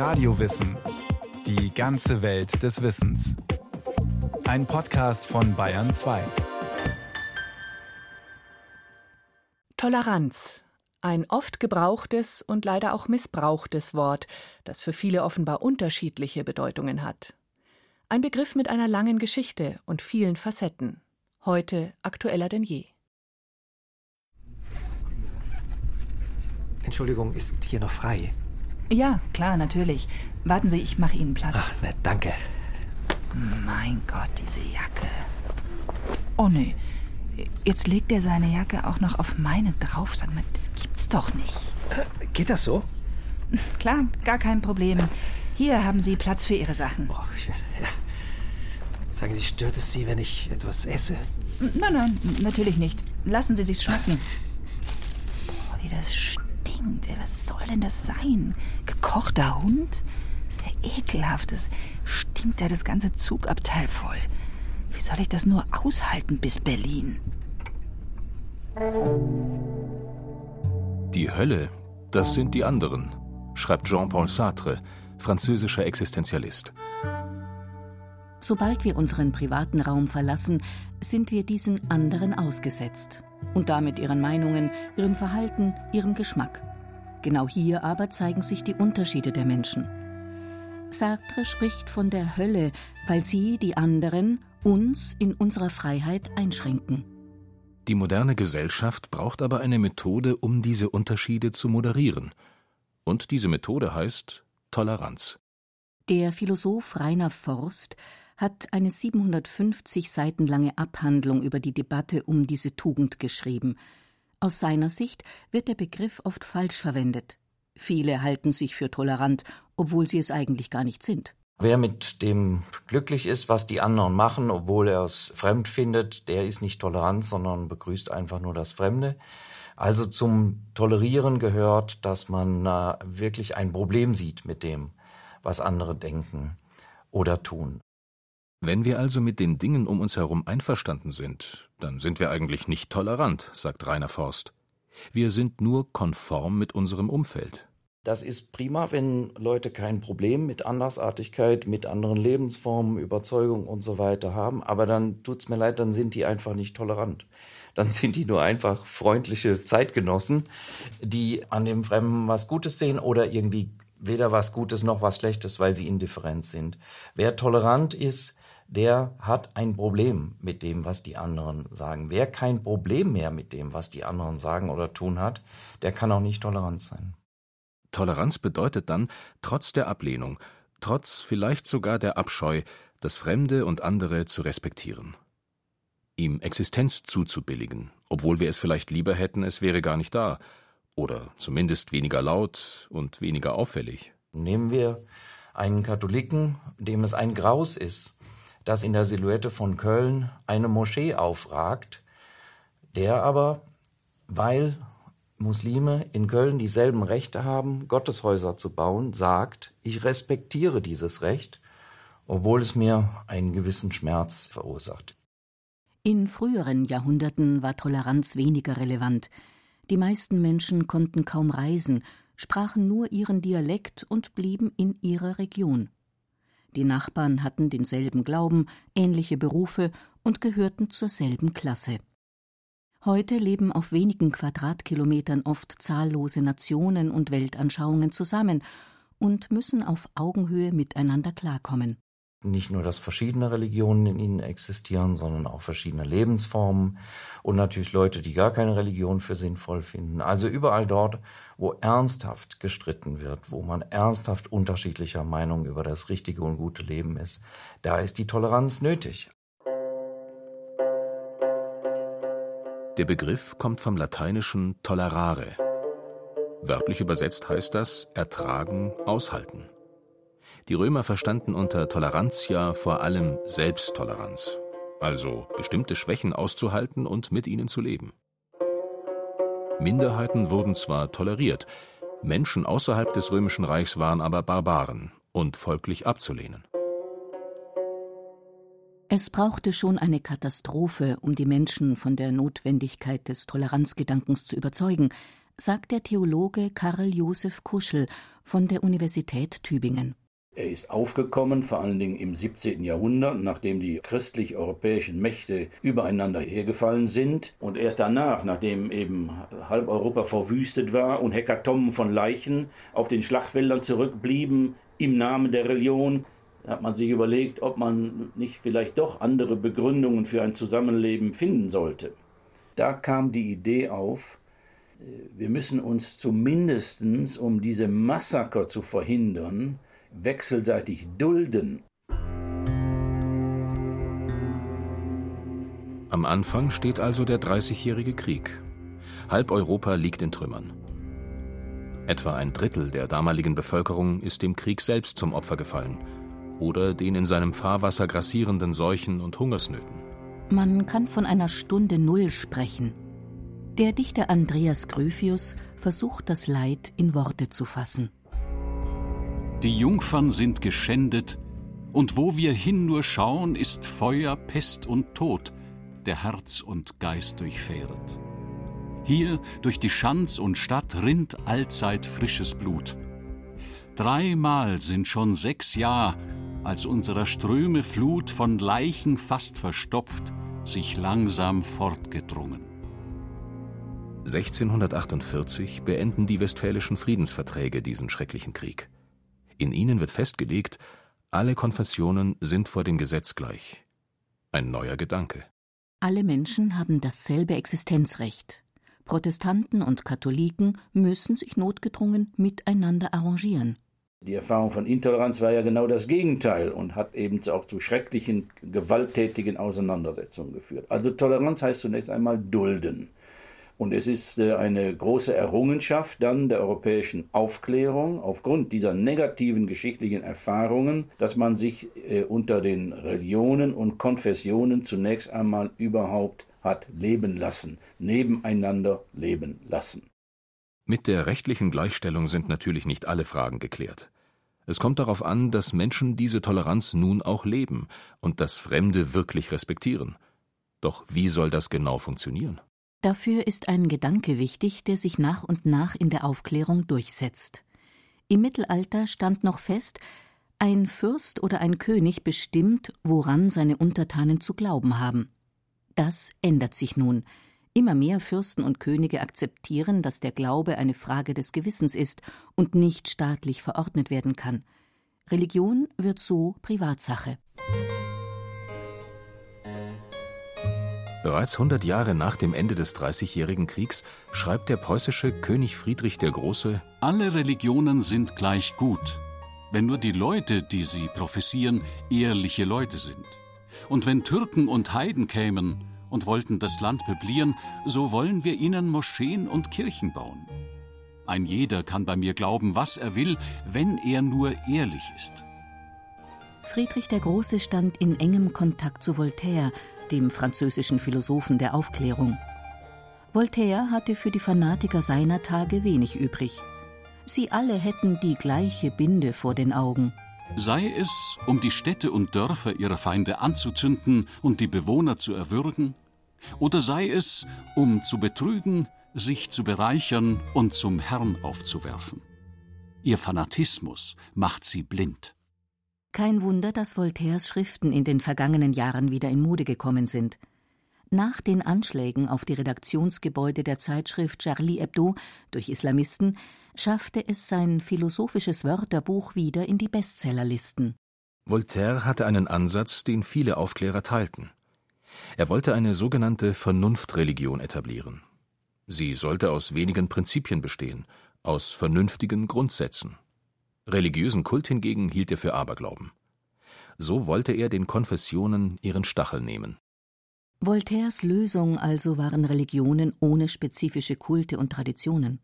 Radiowissen. Die ganze Welt des Wissens. Ein Podcast von Bayern 2. Toleranz. Ein oft gebrauchtes und leider auch missbrauchtes Wort, das für viele offenbar unterschiedliche Bedeutungen hat. Ein Begriff mit einer langen Geschichte und vielen Facetten. Heute aktueller denn je. Entschuldigung, ist hier noch frei? Ja, klar, natürlich. Warten Sie, ich mache Ihnen Platz. Ach, nett, danke. Mein Gott, diese Jacke. Oh nee. Jetzt legt er seine Jacke auch noch auf meine drauf. Sag mal, das gibt's doch nicht. Äh, geht das so? Klar, gar kein Problem. Hier haben Sie Platz für Ihre Sachen. Oh, ja. Sagen Sie, stört es Sie, wenn ich etwas esse? Nein, nein, natürlich nicht. Lassen Sie sich's schmecken. Boah, wie das stinkt. Was soll denn das sein? Gekochter Hund? Ist ja ekelhaft. Das stinkt ja das ganze Zugabteil voll. Wie soll ich das nur aushalten bis Berlin? Die Hölle, das sind die anderen, schreibt Jean-Paul Sartre, französischer Existenzialist. Sobald wir unseren privaten Raum verlassen, sind wir diesen anderen ausgesetzt und damit ihren Meinungen, ihrem Verhalten, ihrem Geschmack. Genau hier aber zeigen sich die Unterschiede der Menschen. Sartre spricht von der Hölle, weil sie, die anderen, uns in unserer Freiheit einschränken. Die moderne Gesellschaft braucht aber eine Methode, um diese Unterschiede zu moderieren. Und diese Methode heißt Toleranz. Der Philosoph Rainer Forst hat eine 750 Seiten lange Abhandlung über die Debatte um diese Tugend geschrieben. Aus seiner Sicht wird der Begriff oft falsch verwendet. Viele halten sich für tolerant, obwohl sie es eigentlich gar nicht sind. Wer mit dem glücklich ist, was die anderen machen, obwohl er es fremd findet, der ist nicht tolerant, sondern begrüßt einfach nur das Fremde. Also zum Tolerieren gehört, dass man äh, wirklich ein Problem sieht mit dem, was andere denken oder tun. Wenn wir also mit den Dingen um uns herum einverstanden sind, dann sind wir eigentlich nicht tolerant, sagt Rainer Forst. Wir sind nur konform mit unserem Umfeld. Das ist prima, wenn Leute kein Problem mit Andersartigkeit, mit anderen Lebensformen, Überzeugung und so weiter haben. Aber dann tut es mir leid, dann sind die einfach nicht tolerant. Dann sind die nur einfach freundliche Zeitgenossen, die an dem Fremden was Gutes sehen oder irgendwie weder was Gutes noch was Schlechtes, weil sie indifferent sind. Wer tolerant ist, der hat ein Problem mit dem, was die anderen sagen. Wer kein Problem mehr mit dem, was die anderen sagen oder tun hat, der kann auch nicht tolerant sein. Toleranz bedeutet dann, trotz der Ablehnung, trotz vielleicht sogar der Abscheu, das Fremde und andere zu respektieren. Ihm Existenz zuzubilligen, obwohl wir es vielleicht lieber hätten, es wäre gar nicht da, oder zumindest weniger laut und weniger auffällig. Nehmen wir einen Katholiken, dem es ein Graus ist, dass in der Silhouette von Köln eine Moschee aufragt, der aber, weil Muslime in Köln dieselben Rechte haben, Gotteshäuser zu bauen, sagt, ich respektiere dieses Recht, obwohl es mir einen gewissen Schmerz verursacht. In früheren Jahrhunderten war Toleranz weniger relevant. Die meisten Menschen konnten kaum reisen, sprachen nur ihren Dialekt und blieben in ihrer Region. Die Nachbarn hatten denselben Glauben, ähnliche Berufe und gehörten zur selben Klasse. Heute leben auf wenigen Quadratkilometern oft zahllose Nationen und Weltanschauungen zusammen und müssen auf Augenhöhe miteinander klarkommen. Nicht nur, dass verschiedene Religionen in ihnen existieren, sondern auch verschiedene Lebensformen und natürlich Leute, die gar keine Religion für sinnvoll finden. Also überall dort, wo ernsthaft gestritten wird, wo man ernsthaft unterschiedlicher Meinung über das richtige und gute Leben ist, da ist die Toleranz nötig. Der Begriff kommt vom lateinischen tolerare. Wörtlich übersetzt heißt das ertragen, aushalten. Die Römer verstanden unter Tolerantia vor allem Selbsttoleranz, also bestimmte Schwächen auszuhalten und mit ihnen zu leben. Minderheiten wurden zwar toleriert, Menschen außerhalb des römischen Reichs waren aber Barbaren und folglich abzulehnen. Es brauchte schon eine Katastrophe, um die Menschen von der Notwendigkeit des Toleranzgedankens zu überzeugen, sagt der Theologe Karl Josef Kuschel von der Universität Tübingen. Er ist aufgekommen, vor allen Dingen im 17. Jahrhundert, nachdem die christlich-europäischen Mächte übereinander hergefallen sind. Und erst danach, nachdem eben halb Europa verwüstet war und Hekatomen von Leichen auf den Schlachtfeldern zurückblieben, im Namen der Religion, hat man sich überlegt, ob man nicht vielleicht doch andere Begründungen für ein Zusammenleben finden sollte. Da kam die Idee auf, wir müssen uns zumindest, um diese Massaker zu verhindern, wechselseitig dulden. Am Anfang steht also der Dreißigjährige Krieg. Halb Europa liegt in Trümmern. Etwa ein Drittel der damaligen Bevölkerung ist dem Krieg selbst zum Opfer gefallen oder den in seinem Fahrwasser grassierenden Seuchen und Hungersnöten. Man kann von einer Stunde Null sprechen. Der Dichter Andreas Gryphius versucht das Leid in Worte zu fassen. Die Jungfern sind geschändet, und wo wir hin nur schauen, ist Feuer, Pest und Tod, der Herz und Geist durchfähret. Hier durch die Schanz und Stadt rinnt allzeit frisches Blut. Dreimal sind schon sechs Jahr, als unserer Ströme Flut von Leichen fast verstopft, sich langsam fortgedrungen. 1648 beenden die Westfälischen Friedensverträge diesen schrecklichen Krieg. In ihnen wird festgelegt, alle Konfessionen sind vor dem Gesetz gleich. Ein neuer Gedanke. Alle Menschen haben dasselbe Existenzrecht. Protestanten und Katholiken müssen sich notgedrungen miteinander arrangieren. Die Erfahrung von Intoleranz war ja genau das Gegenteil und hat eben auch zu schrecklichen, gewalttätigen Auseinandersetzungen geführt. Also Toleranz heißt zunächst einmal dulden. Und es ist äh, eine große Errungenschaft dann der europäischen Aufklärung aufgrund dieser negativen geschichtlichen Erfahrungen, dass man sich äh, unter den Religionen und Konfessionen zunächst einmal überhaupt hat leben lassen, nebeneinander leben lassen. Mit der rechtlichen Gleichstellung sind natürlich nicht alle Fragen geklärt. Es kommt darauf an, dass Menschen diese Toleranz nun auch leben und das Fremde wirklich respektieren. Doch wie soll das genau funktionieren? Dafür ist ein Gedanke wichtig, der sich nach und nach in der Aufklärung durchsetzt. Im Mittelalter stand noch fest, ein Fürst oder ein König bestimmt, woran seine Untertanen zu glauben haben. Das ändert sich nun. Immer mehr Fürsten und Könige akzeptieren, dass der Glaube eine Frage des Gewissens ist und nicht staatlich verordnet werden kann. Religion wird so Privatsache. Bereits 100 Jahre nach dem Ende des Dreißigjährigen Kriegs schreibt der preußische König Friedrich der Große: Alle Religionen sind gleich gut, wenn nur die Leute, die sie professieren, ehrliche Leute sind. Und wenn Türken und Heiden kämen und wollten das Land möblieren, so wollen wir ihnen Moscheen und Kirchen bauen. Ein jeder kann bei mir glauben, was er will, wenn er nur ehrlich ist. Friedrich der Große stand in engem Kontakt zu Voltaire, dem französischen Philosophen der Aufklärung. Voltaire hatte für die Fanatiker seiner Tage wenig übrig. Sie alle hätten die gleiche Binde vor den Augen. Sei es, um die Städte und Dörfer ihrer Feinde anzuzünden und die Bewohner zu erwürgen, oder sei es, um zu betrügen, sich zu bereichern und zum Herrn aufzuwerfen. Ihr Fanatismus macht sie blind. Kein Wunder, dass Voltaires Schriften in den vergangenen Jahren wieder in Mode gekommen sind. Nach den Anschlägen auf die Redaktionsgebäude der Zeitschrift Charlie Hebdo durch Islamisten schaffte es sein philosophisches Wörterbuch wieder in die Bestsellerlisten. Voltaire hatte einen Ansatz, den viele Aufklärer teilten. Er wollte eine sogenannte Vernunftreligion etablieren. Sie sollte aus wenigen Prinzipien bestehen, aus vernünftigen Grundsätzen. Religiösen Kult hingegen hielt er für Aberglauben. So wollte er den Konfessionen ihren Stachel nehmen. Voltaires Lösung also waren Religionen ohne spezifische Kulte und Traditionen.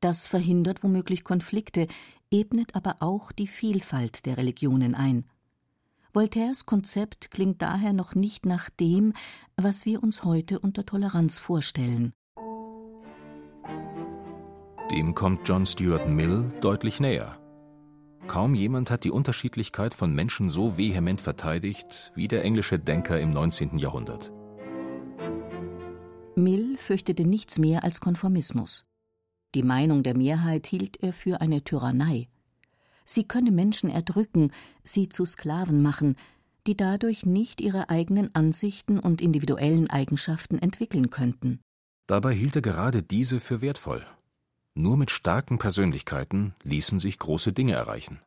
Das verhindert womöglich Konflikte, ebnet aber auch die Vielfalt der Religionen ein. Voltaires Konzept klingt daher noch nicht nach dem, was wir uns heute unter Toleranz vorstellen. Dem kommt John Stuart Mill deutlich näher. Kaum jemand hat die Unterschiedlichkeit von Menschen so vehement verteidigt wie der englische Denker im 19. Jahrhundert. Mill fürchtete nichts mehr als Konformismus. Die Meinung der Mehrheit hielt er für eine Tyrannei. Sie könne Menschen erdrücken, sie zu Sklaven machen, die dadurch nicht ihre eigenen Ansichten und individuellen Eigenschaften entwickeln könnten. Dabei hielt er gerade diese für wertvoll. Nur mit starken Persönlichkeiten ließen sich große Dinge erreichen.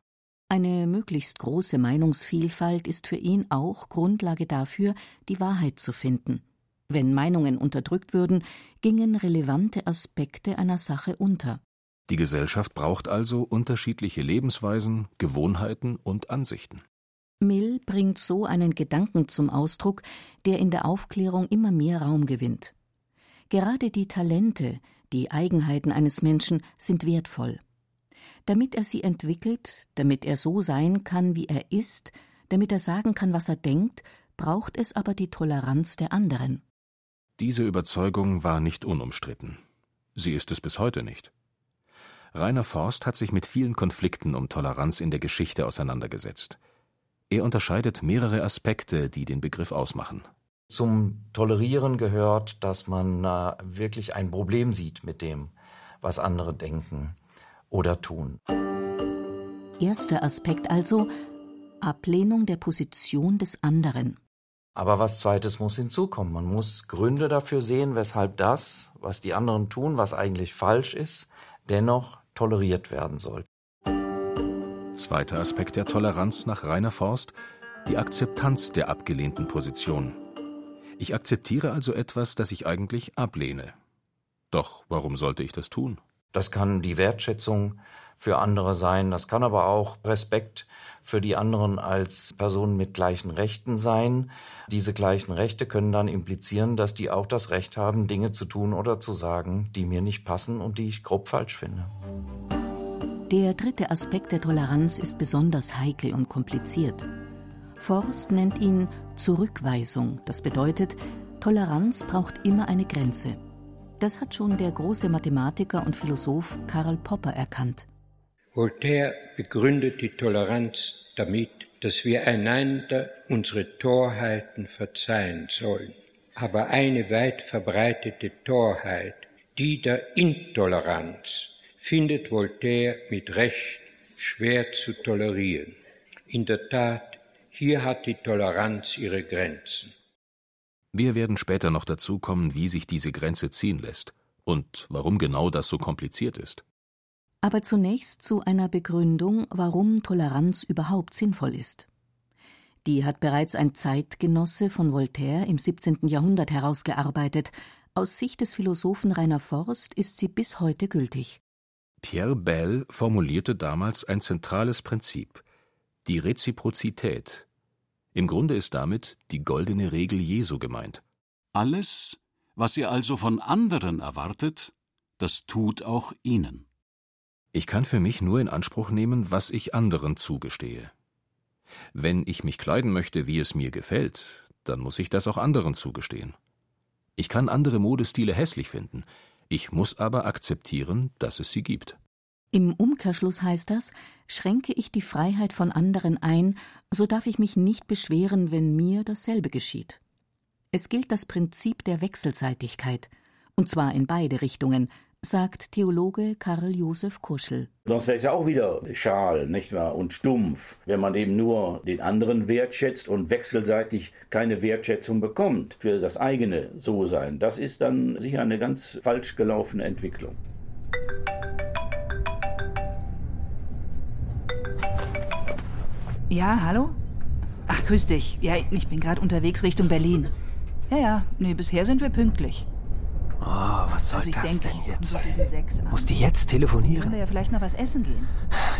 Eine möglichst große Meinungsvielfalt ist für ihn auch Grundlage dafür, die Wahrheit zu finden. Wenn Meinungen unterdrückt würden, gingen relevante Aspekte einer Sache unter. Die Gesellschaft braucht also unterschiedliche Lebensweisen, Gewohnheiten und Ansichten. Mill bringt so einen Gedanken zum Ausdruck, der in der Aufklärung immer mehr Raum gewinnt. Gerade die Talente, die Eigenheiten eines Menschen sind wertvoll. Damit er sie entwickelt, damit er so sein kann, wie er ist, damit er sagen kann, was er denkt, braucht es aber die Toleranz der anderen. Diese Überzeugung war nicht unumstritten. Sie ist es bis heute nicht. Rainer Forst hat sich mit vielen Konflikten um Toleranz in der Geschichte auseinandergesetzt. Er unterscheidet mehrere Aspekte, die den Begriff ausmachen. Zum Tolerieren gehört, dass man äh, wirklich ein Problem sieht mit dem, was andere denken oder tun. Erster Aspekt also Ablehnung der Position des anderen. Aber was zweites muss hinzukommen. Man muss Gründe dafür sehen, weshalb das, was die anderen tun, was eigentlich falsch ist, dennoch toleriert werden soll. Zweiter Aspekt der Toleranz nach Rainer Forst, die Akzeptanz der abgelehnten Position. Ich akzeptiere also etwas, das ich eigentlich ablehne. Doch warum sollte ich das tun? Das kann die Wertschätzung für andere sein, das kann aber auch Respekt für die anderen als Personen mit gleichen Rechten sein. Diese gleichen Rechte können dann implizieren, dass die auch das Recht haben, Dinge zu tun oder zu sagen, die mir nicht passen und die ich grob falsch finde. Der dritte Aspekt der Toleranz ist besonders heikel und kompliziert. Forst nennt ihn Zurückweisung. Das bedeutet, Toleranz braucht immer eine Grenze. Das hat schon der große Mathematiker und Philosoph Karl Popper erkannt. Voltaire begründet die Toleranz damit, dass wir einander unsere Torheiten verzeihen sollen. Aber eine weit verbreitete Torheit, die der Intoleranz, findet Voltaire mit Recht schwer zu tolerieren. In der Tat, hier hat die Toleranz ihre Grenzen. Wir werden später noch dazu kommen, wie sich diese Grenze ziehen lässt und warum genau das so kompliziert ist. Aber zunächst zu einer Begründung, warum Toleranz überhaupt sinnvoll ist. Die hat bereits ein Zeitgenosse von Voltaire im 17. Jahrhundert herausgearbeitet. Aus Sicht des Philosophen Rainer Forst ist sie bis heute gültig. Pierre Bell formulierte damals ein zentrales Prinzip, die Reziprozität. Im Grunde ist damit die goldene Regel Jesu gemeint. Alles, was ihr also von anderen erwartet, das tut auch ihnen. Ich kann für mich nur in Anspruch nehmen, was ich anderen zugestehe. Wenn ich mich kleiden möchte, wie es mir gefällt, dann muss ich das auch anderen zugestehen. Ich kann andere Modestile hässlich finden, ich muss aber akzeptieren, dass es sie gibt. Im Umkehrschluss heißt das, schränke ich die Freiheit von anderen ein, so darf ich mich nicht beschweren, wenn mir dasselbe geschieht. Es gilt das Prinzip der Wechselseitigkeit, und zwar in beide Richtungen, sagt Theologe Karl Josef Kuschel. Sonst wäre es ja auch wieder schal, nicht wahr? Und stumpf, wenn man eben nur den anderen wertschätzt und wechselseitig keine Wertschätzung bekommt für das eigene So-Sein. Das ist dann sicher eine ganz falsch gelaufene Entwicklung. Ja, hallo? Ach, grüß dich. Ja, ich bin gerade unterwegs Richtung Berlin. Ja, ja, nee, bisher sind wir pünktlich. Oh, was soll also das denk, denn jetzt? So. Muss die jetzt telefonieren? Können wir ja vielleicht noch was essen gehen.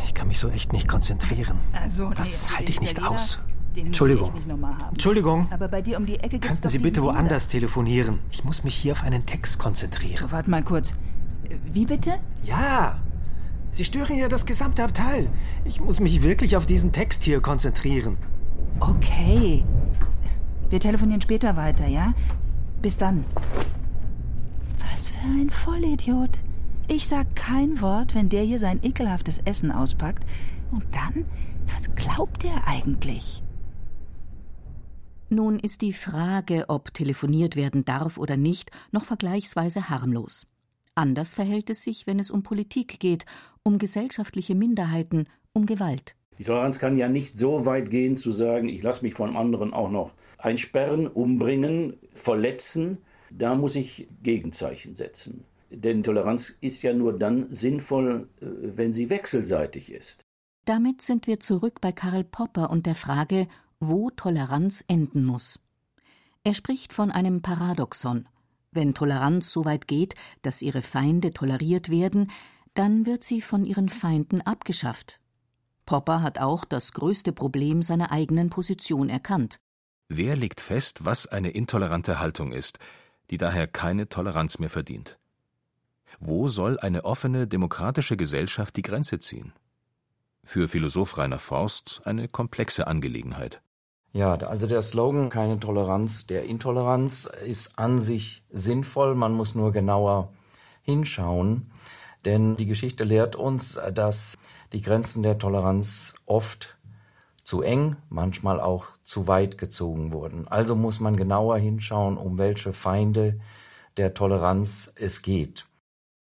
Ich kann mich so echt nicht konzentrieren. Also, das nee, halte ich nicht aus. Entschuldigung. nicht. Entschuldigung. Aber bei dir um die Ecke Könnten Sie bitte woanders Inder. telefonieren? Ich muss mich hier auf einen Text konzentrieren. Warte mal kurz. Wie bitte? Ja. Sie stören ja das gesamte Abteil. Ich muss mich wirklich auf diesen Text hier konzentrieren. Okay. Wir telefonieren später weiter, ja? Bis dann. Was für ein Vollidiot. Ich sag kein Wort, wenn der hier sein ekelhaftes Essen auspackt. Und dann? Was glaubt der eigentlich? Nun ist die Frage, ob telefoniert werden darf oder nicht, noch vergleichsweise harmlos. Anders verhält es sich, wenn es um Politik geht, um gesellschaftliche Minderheiten, um Gewalt. Die Toleranz kann ja nicht so weit gehen zu sagen, ich lasse mich von anderen auch noch einsperren, umbringen, verletzen. Da muss ich Gegenzeichen setzen. Denn Toleranz ist ja nur dann sinnvoll, äh, wenn sie wechselseitig ist. Damit sind wir zurück bei Karl Popper und der Frage, wo Toleranz enden muss. Er spricht von einem Paradoxon. Wenn Toleranz so weit geht, dass ihre Feinde toleriert werden, dann wird sie von ihren Feinden abgeschafft. Popper hat auch das größte Problem seiner eigenen Position erkannt. Wer legt fest, was eine intolerante Haltung ist, die daher keine Toleranz mehr verdient? Wo soll eine offene, demokratische Gesellschaft die Grenze ziehen? Für Philosoph Rainer Forst eine komplexe Angelegenheit. Ja, also der Slogan keine Toleranz der Intoleranz ist an sich sinnvoll, man muss nur genauer hinschauen, denn die Geschichte lehrt uns, dass die Grenzen der Toleranz oft zu eng, manchmal auch zu weit gezogen wurden. Also muss man genauer hinschauen, um welche Feinde der Toleranz es geht.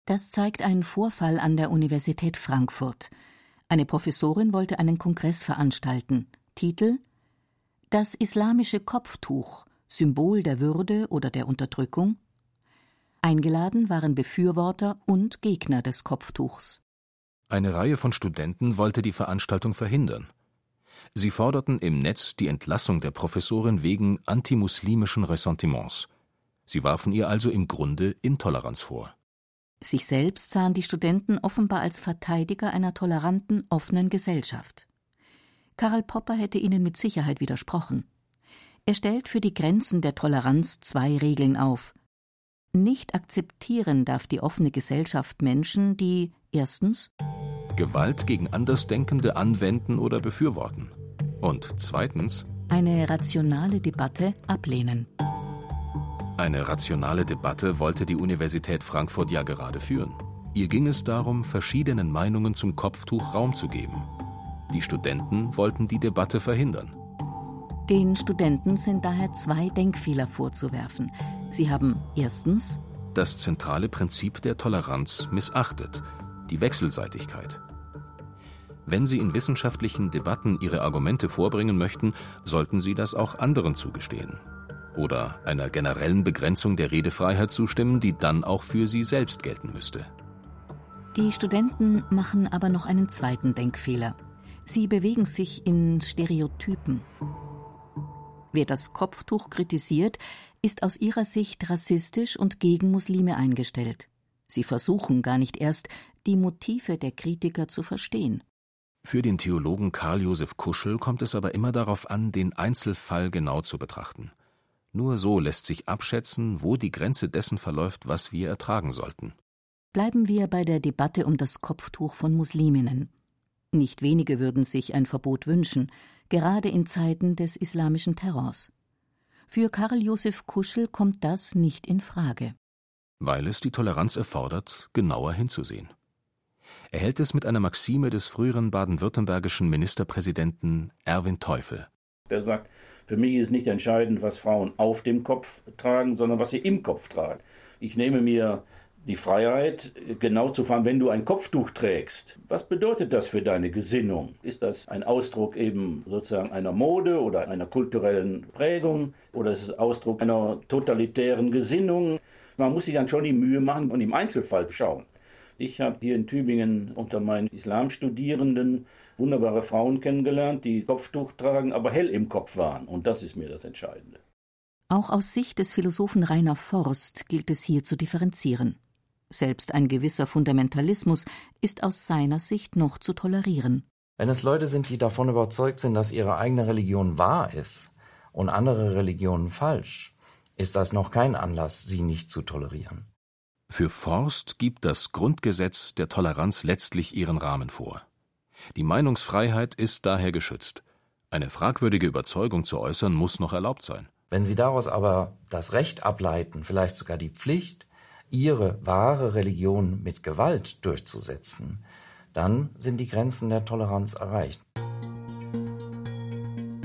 Das zeigt ein Vorfall an der Universität Frankfurt. Eine Professorin wollte einen Kongress veranstalten. Titel Das islamische Kopftuch, Symbol der Würde oder der Unterdrückung? Eingeladen waren Befürworter und Gegner des Kopftuchs. Eine Reihe von Studenten wollte die Veranstaltung verhindern. Sie forderten im Netz die Entlassung der Professorin wegen antimuslimischen Ressentiments. Sie warfen ihr also im Grunde Intoleranz vor. Sich selbst sahen die Studenten offenbar als Verteidiger einer toleranten, offenen Gesellschaft. Karl Popper hätte ihnen mit Sicherheit widersprochen. Er stellt für die Grenzen der Toleranz zwei Regeln auf. Nicht akzeptieren darf die offene Gesellschaft Menschen, die erstens Gewalt gegen Andersdenkende anwenden oder befürworten und zweitens eine rationale Debatte ablehnen. Eine rationale Debatte wollte die Universität Frankfurt ja gerade führen. Ihr ging es darum, verschiedenen Meinungen zum Kopftuch Raum zu geben. Die Studenten wollten die Debatte verhindern. Den Studenten sind daher zwei Denkfehler vorzuwerfen. Sie haben erstens das zentrale Prinzip der Toleranz missachtet, die Wechselseitigkeit. Wenn Sie in wissenschaftlichen Debatten Ihre Argumente vorbringen möchten, sollten Sie das auch anderen zugestehen oder einer generellen Begrenzung der Redefreiheit zustimmen, die dann auch für sie selbst gelten müsste. Die Studenten machen aber noch einen zweiten Denkfehler. Sie bewegen sich in Stereotypen. Wer das Kopftuch kritisiert, ist aus ihrer Sicht rassistisch und gegen Muslime eingestellt. Sie versuchen gar nicht erst, die Motive der Kritiker zu verstehen. Für den Theologen Karl Josef Kuschel kommt es aber immer darauf an, den Einzelfall genau zu betrachten. Nur so lässt sich abschätzen, wo die Grenze dessen verläuft, was wir ertragen sollten. Bleiben wir bei der Debatte um das Kopftuch von Musliminnen. Nicht wenige würden sich ein Verbot wünschen, gerade in Zeiten des islamischen Terrors. Für Karl Josef Kuschel kommt das nicht in Frage. Weil es die Toleranz erfordert, genauer hinzusehen. Er hält es mit einer Maxime des früheren baden-württembergischen Ministerpräsidenten Erwin Teufel. Der sagt, für mich ist nicht entscheidend, was Frauen auf dem Kopf tragen, sondern was sie im Kopf tragen. Ich nehme mir die Freiheit, genau zu fahren, wenn du ein Kopftuch trägst. Was bedeutet das für deine Gesinnung? Ist das ein Ausdruck eben sozusagen einer Mode oder einer kulturellen Prägung oder ist es Ausdruck einer totalitären Gesinnung? Man muss sich dann schon die Mühe machen und im Einzelfall schauen. Ich habe hier in Tübingen unter meinen Islamstudierenden wunderbare Frauen kennengelernt, die Kopftuch tragen, aber hell im Kopf waren. Und das ist mir das Entscheidende. Auch aus Sicht des Philosophen Rainer Forst gilt es hier zu differenzieren. Selbst ein gewisser Fundamentalismus ist aus seiner Sicht noch zu tolerieren. Wenn es Leute sind, die davon überzeugt sind, dass ihre eigene Religion wahr ist und andere Religionen falsch, ist das noch kein Anlass, sie nicht zu tolerieren. Für Forst gibt das Grundgesetz der Toleranz letztlich ihren Rahmen vor. Die Meinungsfreiheit ist daher geschützt. Eine fragwürdige Überzeugung zu äußern muss noch erlaubt sein. Wenn Sie daraus aber das Recht ableiten, vielleicht sogar die Pflicht, Ihre wahre Religion mit Gewalt durchzusetzen, dann sind die Grenzen der Toleranz erreicht.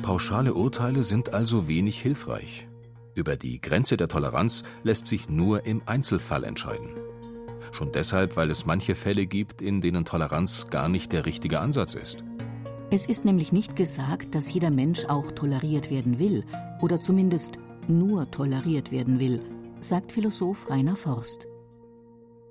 Pauschale Urteile sind also wenig hilfreich. Über die Grenze der Toleranz lässt sich nur im Einzelfall entscheiden. Schon deshalb, weil es manche Fälle gibt, in denen Toleranz gar nicht der richtige Ansatz ist. Es ist nämlich nicht gesagt, dass jeder Mensch auch toleriert werden will oder zumindest nur toleriert werden will, sagt Philosoph Rainer Forst.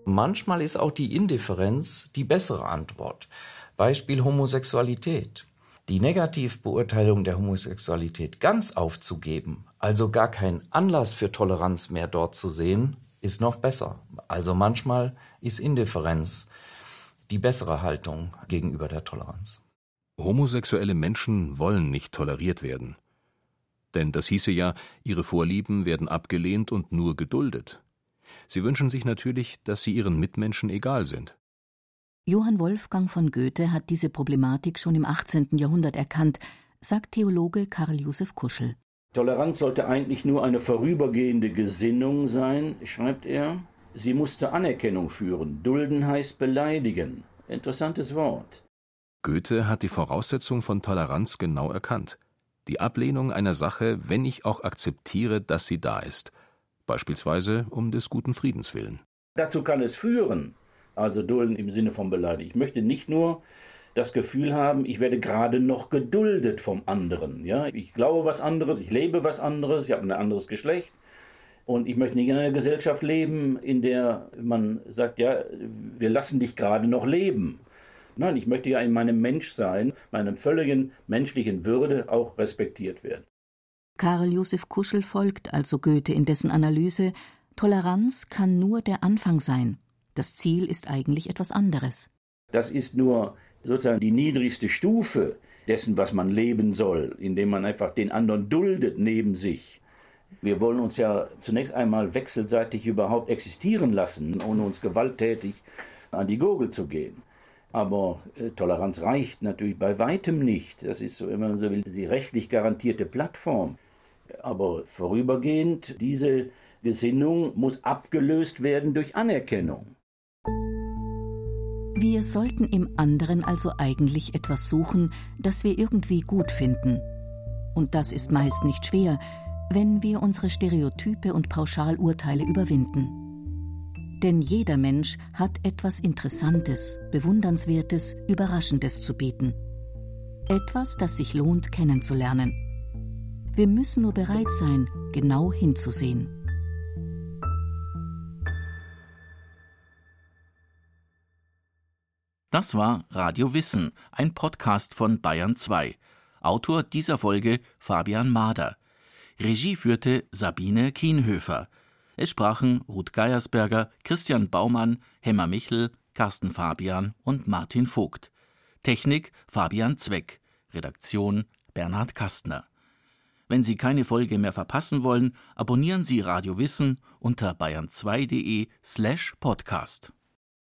Manchmal ist auch die Indifferenz die bessere Antwort. Beispiel Homosexualität. Die Negativbeurteilung der Homosexualität ganz aufzugeben, also gar keinen Anlass für Toleranz mehr dort zu sehen, ist noch besser. Also manchmal ist Indifferenz die bessere Haltung gegenüber der Toleranz. Homosexuelle Menschen wollen nicht toleriert werden. Denn das hieße ja, ihre Vorlieben werden abgelehnt und nur geduldet. Sie wünschen sich natürlich, dass sie ihren Mitmenschen egal sind. Johann Wolfgang von Goethe hat diese Problematik schon im 18. Jahrhundert erkannt, sagt Theologe Karl Josef Kuschel. Toleranz sollte eigentlich nur eine vorübergehende Gesinnung sein, schreibt er. Sie musste Anerkennung führen. Dulden heißt beleidigen. Interessantes Wort. Goethe hat die Voraussetzung von Toleranz genau erkannt. Die Ablehnung einer Sache, wenn ich auch akzeptiere, dass sie da ist. Beispielsweise um des guten Friedens willen. Dazu kann es führen, also dulden im Sinne von beleidigen. Ich möchte nicht nur das Gefühl haben, ich werde gerade noch geduldet vom anderen. Ja? Ich glaube was anderes, ich lebe was anderes, ich habe ein anderes Geschlecht. Und ich möchte nicht in einer Gesellschaft leben, in der man sagt, ja, wir lassen dich gerade noch leben. Nein, ich möchte ja in meinem Menschsein, meinem völligen menschlichen Würde auch respektiert werden. Karl Josef Kuschel folgt also Goethe in dessen Analyse, Toleranz kann nur der Anfang sein. Das Ziel ist eigentlich etwas anderes. Das ist nur sozusagen die niedrigste Stufe dessen, was man leben soll, indem man einfach den anderen duldet neben sich. Wir wollen uns ja zunächst einmal wechselseitig überhaupt existieren lassen, ohne uns gewalttätig an die Gurgel zu gehen. Aber äh, Toleranz reicht natürlich bei weitem nicht. Das ist, wenn man so will, die rechtlich garantierte Plattform. Aber vorübergehend, diese Gesinnung muss abgelöst werden durch Anerkennung. Wir sollten im anderen also eigentlich etwas suchen, das wir irgendwie gut finden. Und das ist meist nicht schwer, wenn wir unsere Stereotype und Pauschalurteile überwinden. Denn jeder Mensch hat etwas Interessantes, Bewundernswertes, Überraschendes zu bieten. Etwas, das sich lohnt kennenzulernen. Wir müssen nur bereit sein, genau hinzusehen. Das war Radio Wissen, ein Podcast von Bayern 2. Autor dieser Folge Fabian Mader. Regie führte Sabine Kienhöfer. Es sprachen Ruth Geiersberger, Christian Baumann, Hemmer Michel, Carsten Fabian und Martin Vogt. Technik Fabian Zweck. Redaktion Bernhard Kastner. Wenn Sie keine Folge mehr verpassen wollen, abonnieren Sie Radio Wissen unter bayern2.de slash podcast.